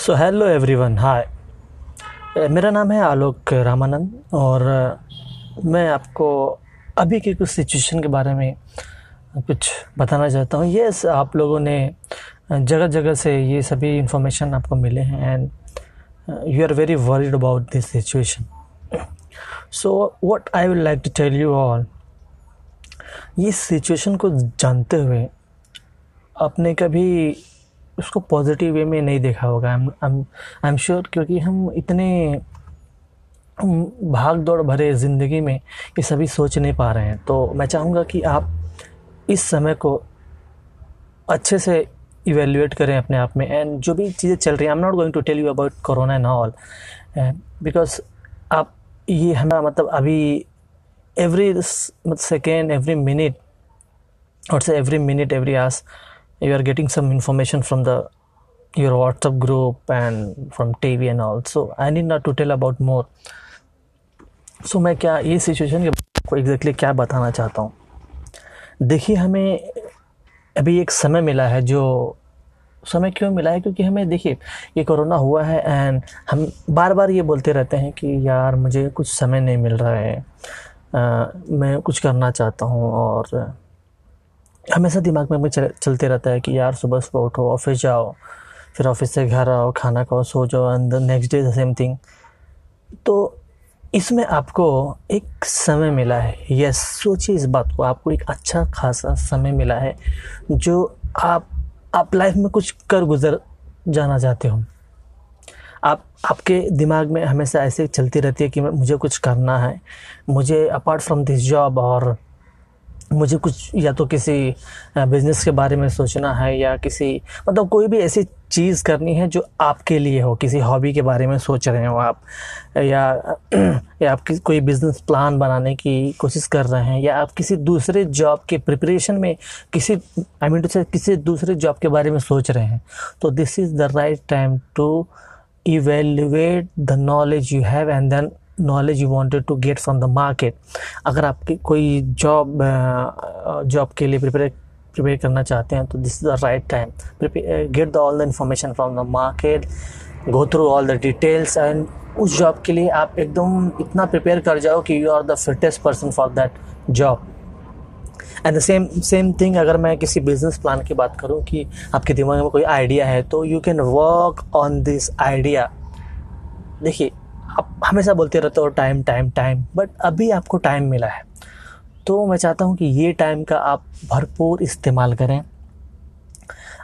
So hello everyone hi मेरा नाम है आलोक रामानंद और uh, मैं आपको अभी के कुछ सिचुएशन के बारे में कुछ बताना चाहता हूँ। यस आप लोगों ने जगह जगह से ये सभी इंफॉर्मेशन आपको मिले हैं and you are very worried about this situation so what I will like to tell you all ये सिचुएशन को जानते हुए आपने कभी उसको पॉजिटिव वे में नहीं देखा होगा। आई एम श्योर क्योंकि हम इतने भाग दौड़ भरे ज़िंदगी में ये सभी सोच नहीं पा रहे हैं। तो मैं चाहूँगा कि आप इस समय को अच्छे से इवेल्युएट करें अपने आप में। एंड जो भी चीज़ें चल रही हैं I am not going to tell you about corona and all because आप ये हमारा मतलब अभी एवरी सेकेंड एवरी मिनट और से every minute every as you are getting some information from the your whatsapp group and from tv and all. So i need not to tell about more. So मैं क्या ये situation के को exactly क्या बताना चाहता हूँ? देखिए हमें अभी एक समय मिला है जो समय क्यों मिला है? क्योंकि हमें देखिए ये कोरोना हुआ है एंड हम बार बार ये बोलते रहते हैं कि यार मुझे कुछ समय नहीं मिल रहा है। आ, मैं कुछ करना चाहता हूँ और हमेशा दिमाग में हमें चलते रहता है कि यार सुबह सुबह उठो ऑफ़िस जाओ, फिर ऑफ़िस से घर आओ, खाना खाओ, सो जाओ and next day the same thing तो इसमें आपको एक समय मिला है। यस सोचिए इस बात को, आपको एक अच्छा खासा समय मिला है जो आप आप लाइफ में कुछ कर गुजर जाना चाहते हो। आप, आपके दिमाग में हमेशा ऐसे चलती रहती है कि मुझे कुछ करना है। मुझे अपार्ट फ्रॉम दिस जॉब और मुझे कुछ या तो किसी बिज़नेस के बारे में सोचना है या किसी मतलब कोई भी ऐसी चीज़ करनी है जो आपके लिए हो, किसी हॉबी के बारे में सोच रहे हो आप, या या आप कोई बिज़नेस प्लान बनाने की कोशिश कर रहे हैं, या आप किसी दूसरे जॉब के प्रिपरेशन में किसी आई मीन टू से किसी दूसरे जॉब के बारे में सोच रहे हैं तो this is the right time to evaluate the knowledge you have and then knowledge you wanted to get from the market अगर आपकी कोई जॉब जॉब के लिए प्रिपेयर प्रिपेयर करना चाहते हैं तो this is the right time get the all the information from the market go through all the details and उस जॉब के लिए आप एकदम इतना प्रिपेयर कर जाओ कि you are the fittest person for that job and the same same thing अगर मैं किसी बिज़नेस प्लान की बात करूँ कि आपके दिमाग में कोई आइडिया है तो you can work on this idea देखिए आप हमेशा बोलते रहते हो, टाइम टाइम टाइम। बट अभी आपको टाइम मिला है। तो मैं चाहता हूँ कि ये टाइम का आप भरपूर इस्तेमाल करें।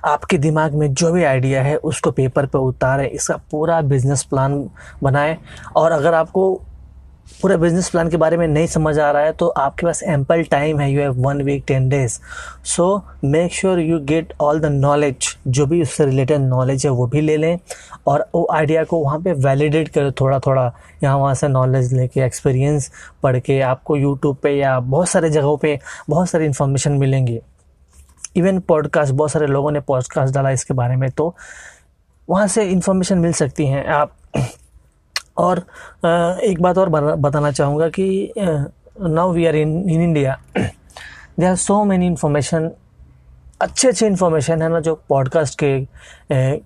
आपके दिमाग में जो भी आइडिया है, उसको पेपर पर उतारें, इसका पूरा बिज़नेस प्लान बनाएँ। और अगर आपको पूरे बिज़नेस प्लान के बारे में नहीं समझ आ रहा है तो आपके पास एम्पल टाइम है you have one week ten days so make sure you get all the knowledge जो भी उससे रिलेटेड नॉलेज है, वो भी ले लें और वो आइडिया को वहाँ पे वैलिडेट करें थोड़ा थोड़ा यहाँ वहाँ से नॉलेज लेके एक्सपीरियंस पढ़ के, आपको यूट्यूब पे या बहुत सारे जगहों पे बहुत सारी इन्फॉर्मेशन मिलेंगी. इवन पॉडकास्ट बहुत सारे लोगों ने पॉडकास्ट डाला इसके बारे में तो वहाँ से इन्फॉर्मेशन मिल सकती हैं. आप और एक बात और बताना चाहूँगा कि now we are in in India they are so many information अच्छे अच्छे इन्फॉर्मेशन है ना जो पॉडकास्ट के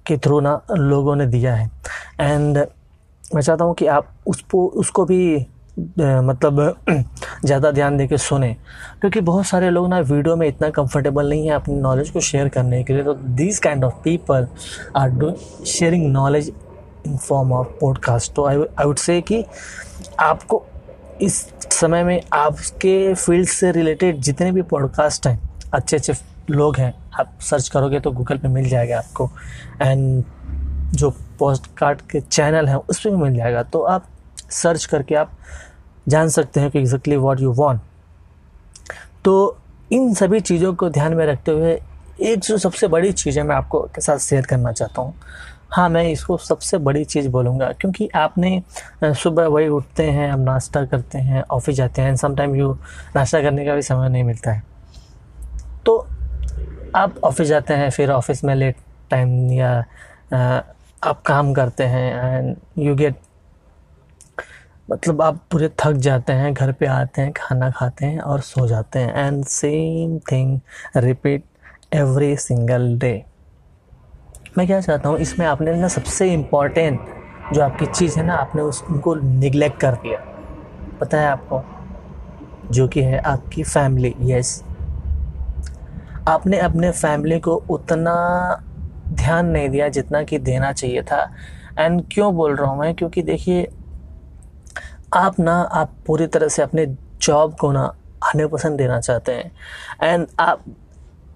के थ्रू ना लोगों ने दिया है। एंड मैं चाहता हूँ कि आप उसको उसको भी मतलब ज़्यादा ध्यान दे के सुने। क्योंकि बहुत सारे लोग ना वीडियो में इतना कंफर्टेबल नहीं है अपनी नॉलेज को शेयर करने के लिए। तो this kind of people are do sharing knowledge in form of podcast तो आई आई वुड से कि आपको इस समय में आपके फ़ील्ड से रिलेटेड जितने भी पॉडकास्ट हैं अच्छे अच्छे लोग हैं, आप सर्च करोगे तो गूगल पे मिल जाएगा आपको। एंड जो पोस्ट कार्ड के चैनल हैं, उस पर भी मिल जाएगा। तो आप सर्च करके आप जान सकते हैं कि एग्जैक्टली व्हाट यू वांट तो इन सभी चीज़ों को ध्यान में रखते हुए एक जो सबसे बड़ी चीज़ है मैं आपको के साथ शेयर करना चाहता हूँ। हाँ मैं इसको सबसे बड़ी चीज़ बोलूँगा, क्योंकि आपने सुबह वही उठते हैं अब नाश्ता करते हैं, ऑफ़िस जाते हैं एंड समटाइम यू नाश्ता करने का भी समय नहीं मिलता है। तो आप ऑफ़िस जाते हैं, फिर ऑफ़िस में लेट टाइम या आप काम करते हैं एंड यू गेट मतलब आप पूरे थक जाते हैं, घर पे आते हैं, खाना खाते हैं और सो जाते हैं। And same thing repeat every single day मैं क्या चाहता हूँ, इसमें आपने ना सबसे इंपॉर्टेंट जो आपकी चीज़ है ना, आपने उस, उनको निगलेक्ट कर दिया। पता है आपको? जो कि है आपकी फैमिली यस आपने अपने फैमिली को उतना ध्यान नहीं दिया जितना कि देना चाहिए था। एंड क्यों बोल रहा हूँ मैं? क्योंकि देखिए, आप ना, आप पूरी तरह से अपने जॉब को ना हंड्रेड परसेंट देना चाहते हैं। एंड आप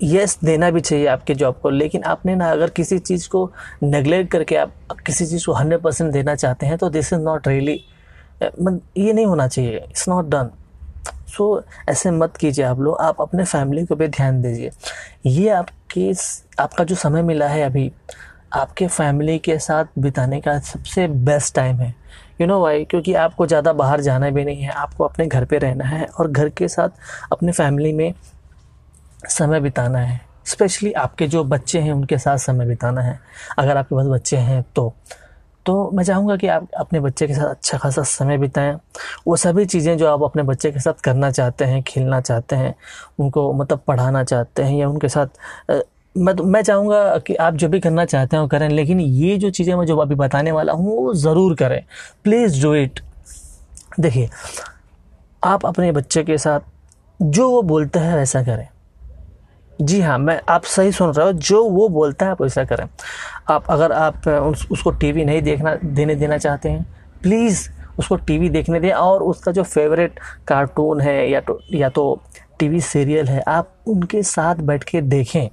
यस देना भी चाहिए आपके जॉब को, लेकिन आपने ना अगर किसी चीज़ को नेगलेक्ट करके आप किसी चीज़ को हंड्रेड परसेंट देना चाहते हैं तो दिस इज़ नॉट रियली ये नहीं होना चाहिए। इट्स नॉट डन सो ऐसे मत कीजिए आप लोग। आप अपने फैमिली को भी ध्यान दीजिए। ये आपके आपका जो समय मिला है अभी, आपके फैमिली के साथ बिताने का सबसे बेस्ट टाइम है। यू नो वाई क्योंकि आपको ज़्यादा बाहर जाना भी नहीं है। आपको अपने घर पे रहना है और घर के साथ अपने फैमिली में समय बिताना है। स्पेशली आपके जो बच्चे हैं, उनके साथ समय बिताना है। अगर आपके पास बच्चे हैं तो तो मैं चाहूँगा कि आप अपने बच्चे के साथ अच्छा खासा समय बिताएँ। वो सभी चीज़ें जो आप अपने बच्चे के साथ करना चाहते हैं, खेलना चाहते हैं, उनको मतलब पढ़ाना चाहते हैं या उनके साथ मैं मैं चाहूँगा कि आप जो भी करना चाहते हैं वो करें, लेकिन ये जो चीज़ें मैं जो अभी बताने वाला हूँ, वो ज़रूर करें। प्लीज़ डू इट देखिए, आप अपने बच्चे के साथ जो वो बोलते हैं वैसा करें। जी हाँ मैं आप सही सुन रहे हो। जो वो बोलता है आप वैसा करें। आप अगर आप उस, उसको टीवी नहीं देखना देने देना चाहते हैं प्लीज़ उसको टीवी देखने दें और उसका जो फेवरेट कार्टून है या तो या तो टीवी सीरियल है आप उनके साथ बैठ के देखें।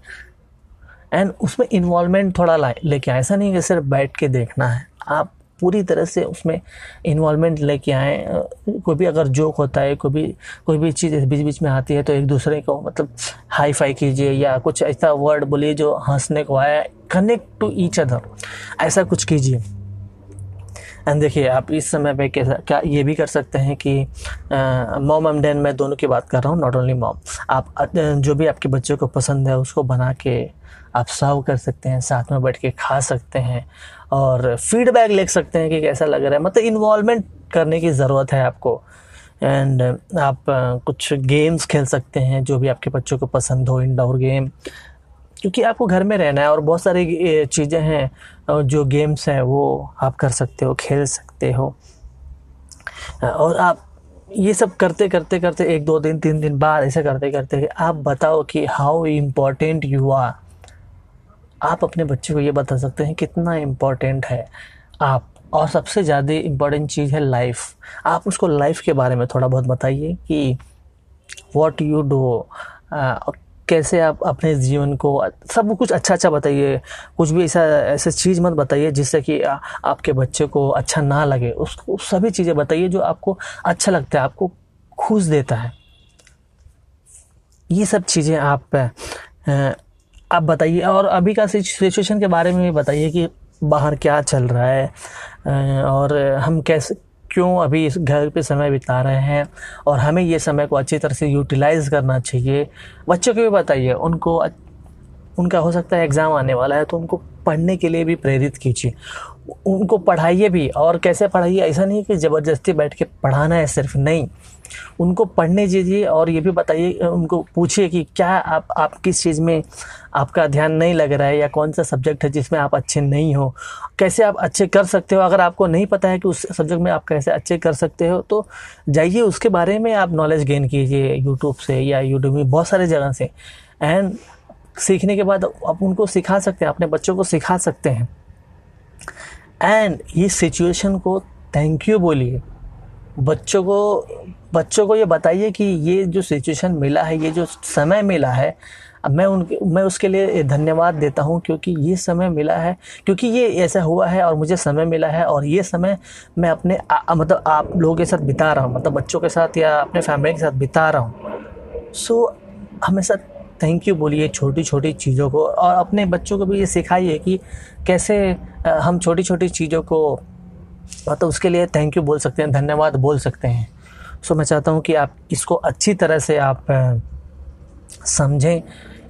एंड उसमें इन्वॉल्वमेंट थोड़ा लाए। लेकिन ऐसा नहीं कि सिर्फ़ बैठ के देखना है। आप पूरी तरह से उसमें इन्वॉल्वमेंट लेके आए। कोई भी अगर जोक होता है, कोई भी कोई भी चीज़ बीच बीच में आती है तो एक दूसरे को मतलब हाई फाई कीजिए या कुछ ऐसा वर्ड बोलिए जो हंसने को आया कनेक्ट टू ईच अदर ऐसा कुछ कीजिए। एंड देखिए, आप इस समय पे कैसा, क्या ये भी कर सकते हैं कि मॉम एंड डैन मैं दोनों की बात कर रहा हूँ नॉट ओनली मॉम आप जो भी आपके बच्चों को पसंद है, उसको बना के आप सर्व कर सकते हैं, साथ में बैठ के खा सकते हैं और फीडबैक ले सकते हैं कि कैसा लग रहा है। मतलब इन्वॉल्वमेंट करने की ज़रूरत है आपको। एंड आप कुछ गेम्स खेल सकते हैं जो भी आपके बच्चों को पसंद हो इंडोर गेम क्योंकि आपको घर में रहना है और बहुत सारी चीज़ें हैं जो गेम्स हैं, वो आप कर सकते हो, खेल सकते हो। और आप ये सब करते करते करते एक, दो दिन, तीन दिन बाद ऐसे करते करते आप बताओ कि हाउ इम्पोर्टेंट यू आर आप अपने बच्चे को ये बता सकते हैं कितना इम्पोर्टेंट है आप और सबसे ज़्यादा इम्पोर्टेंट चीज़ है लाइफ आप उसको लाइफ के बारे में थोड़ा बहुत बताइए कि वॉट यू डू कैसे आप अपने जीवन को सब कुछ अच्छा अच्छा बताइए। कुछ भी ऐसा ऐसे चीज़ मत बताइए जिससे कि आ, आपके बच्चे को अच्छा ना लगे। उसको सभी चीज़ें बताइए जो आपको अच्छा लगता है आपको खुश देता है। ये सब चीज़ें आप आप बताइए और अभी का सिचुएशन के बारे में भी बताइए कि बाहर क्या चल रहा है और हम कैसे, क्यों अभी इस घर पे समय बिता रहे हैं, और हमें ये समय को अच्छी तरह से यूटिलाइज़ करना चाहिए। बच्चों को भी बताइए, उनको उनका हो सकता है एग्ज़ाम आने वाला है तो उनको पढ़ने के लिए भी प्रेरित कीजिए। उनको पढ़ाइए भी, और कैसे पढ़ाइए? ऐसा नहीं कि ज़बरदस्ती बैठ के पढ़ाना है, सिर्फ़ नहीं। उनको पढ़ने दीजिए और ये भी बताइए, उनको पूछिए कि क्या आप आप किस चीज़ में आपका ध्यान नहीं लग रहा है या कौन सा सब्जेक्ट है जिसमें आप अच्छे नहीं हो? कैसे आप अच्छे कर सकते हो? अगर आपको नहीं पता है कि उस सब्जेक्ट में आप कैसे अच्छे कर सकते हो तो जाइए उसके बारे में आप नॉलेज गेन कीजिए यूट्यूब से या यूट्यूब में बहुत सारे जगह से। एंड सीखने के बाद आप उनको सिखा सकते हैं, अपने बच्चों को सिखा सकते हैं। एंड ये सिचुएशन को थैंक यू बोलिए। बच्चों को बच्चों को ये बताइए कि ये जो सिचुएशन मिला है ये जो समय मिला है मैं उनके मैं उसके लिए धन्यवाद देता हूँ क्योंकि ये समय मिला है क्योंकि ये ऐसा हुआ है और मुझे समय मिला है और ये समय मैं अपने आ, मतलब आप लोगों के साथ बिता रहा हूँ मतलब बच्चों के साथ या अपने फैमिली के साथ बिता रहा हूँ। सो so, हमेशा थैंक यू बोलिए छोटी छोटी चीज़ों को और अपने बच्चों को भी ये सिखाइए कि कैसे हम छोटी छोटी चीज़ों को मतलब उसके लिए थैंक यू बोल सकते हैं धन्यवाद बोल सकते हैं। सो मैं चाहता हूँ कि आप इसको अच्छी तरह से आप समझें,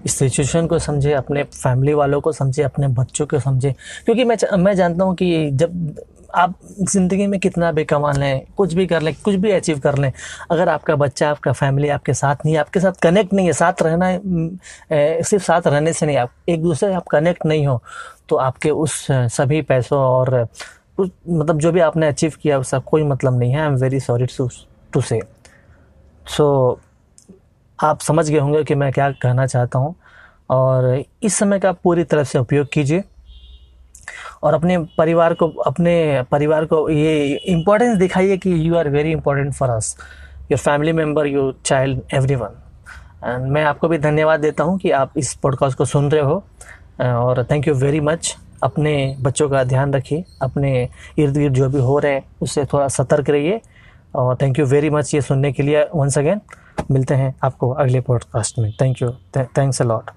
इस सिचुएशन को समझे, अपने फैमिली वालों को समझे, अपने बच्चों को समझे। क्योंकि मैं मैं जानता हूँ कि जब आप ज़िंदगी में कितना भी कमा लें, कुछ भी कर लें, कुछ भी अचीव कर लें, अगर आपका बच्चा, आपका फैमिली आपके साथ नहीं आपके साथ कनेक्ट नहीं है, साथ रहना है सिर्फ़ साथ रहने से नहीं, आप एक दूसरे आप कनेक्ट नहीं हो तो आपके उस सभी पैसों और मतलब जो भी आपने अचीव किया, उसका कोई मतलब नहीं है। I am very sorry to to से सो आप समझ गए होंगे कि मैं क्या कहना चाहता हूँ। और इस समय का पूरी तरह से उपयोग कीजिए। और अपने परिवार को, अपने परिवार को ये इम्पोर्टेंस दिखाइए कि you are very important for us your family member your child everyone and मैं आपको भी धन्यवाद देता हूँ कि आप इस पॉडकास्ट को सुन रहे हो। और थैंक यू वेरी मच अपने बच्चों का ध्यान रखिए। अपने इर्द गिर्द जो भी हो रहे हैं, उससे थोड़ा सतर्क रहिए। और थैंक यू वेरी मच ये सुनने के लिए वंस अगेन मिलते हैं आपको अगले पॉडकास्ट में। Thank you thanks a lot